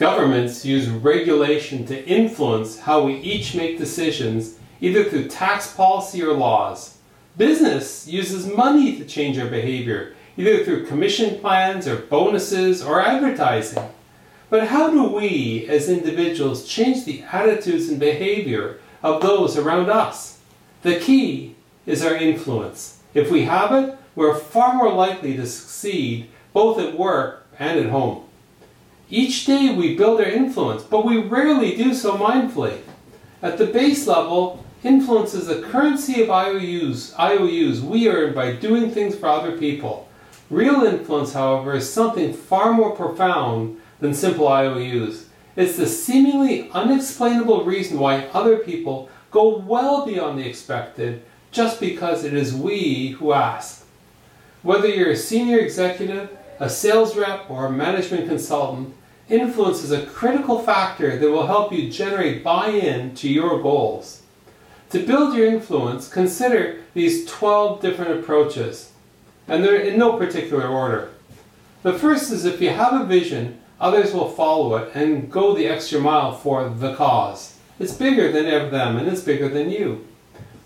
Governments use regulation to influence how we each make decisions, either through tax policy or laws. Business uses money to change our behavior, either through commission plans or bonuses or advertising. But how do we, as individuals, change the attitudes and behavior of those around us? The key is our influence. If we have it, we're far more likely to succeed both at work and at home. Each day we build our influence, but we rarely do so mindfully. At the base level, influence is the currency of IOUs, IOUs we earn by doing things for other people. Real influence, however, is something far more profound than simple IOUs. It's the seemingly unexplainable reason why other people go well beyond the expected just because it is we who ask. Whether you're a senior executive, a sales rep, or a management consultant, influence is a critical factor that will help you generate buy-in to your goals. To build your influence, consider these 12 different approaches, and they're in no particular order. The first is if you have a vision, others will follow it and go the extra mile for the cause. It's bigger than them and it's bigger than you.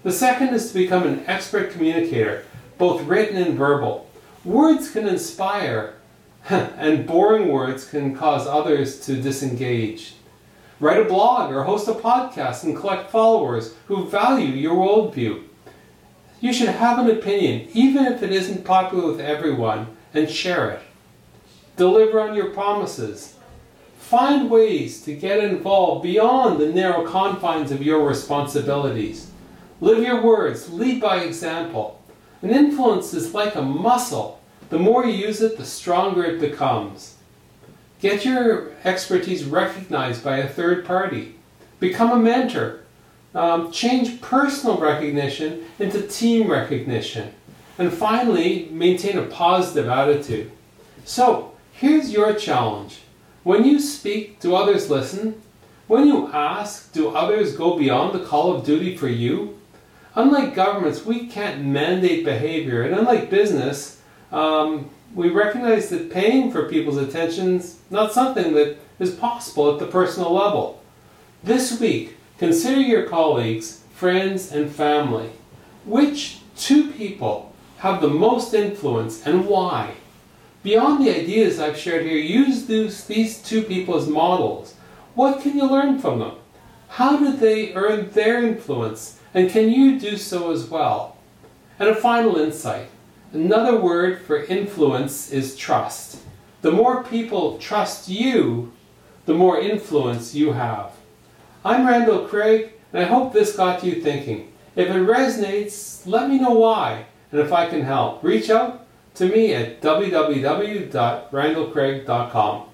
The second is to become an expert communicator, both written and verbal. Words can inspire, and boring words can cause others to disengage. Write a blog or host a podcast and collect followers who value your worldview. You should have an opinion, even if it isn't popular with everyone, and share it. Deliver on your promises. Find ways to get involved beyond the narrow confines of your responsibilities. Live your words, lead by example. An influence is like a muscle. The more you use it, the stronger it becomes. Get your expertise recognized by a third party. Become a mentor. Um, change personal recognition into team recognition. And finally, maintain a positive attitude. So, here's your challenge. When you speak, do others listen? When you ask, do others go beyond the call of duty for you? Unlike governments, we can't mandate behavior, and unlike business, um, we recognize that paying for people's attention is not something that is possible at the personal level. This week, consider your colleagues, friends, and family. Which two people have the most influence and why? Beyond the ideas I've shared here, use these, these two people as models. What can you learn from them? How did they earn their influence? And can you do so as well? And a final insight. Another word for influence is trust. The more people trust you, the more influence you have. I'm Randall Craig, and I hope this got you thinking. If it resonates, let me know why, and if I can help, reach out to me at www.randallcraig.com.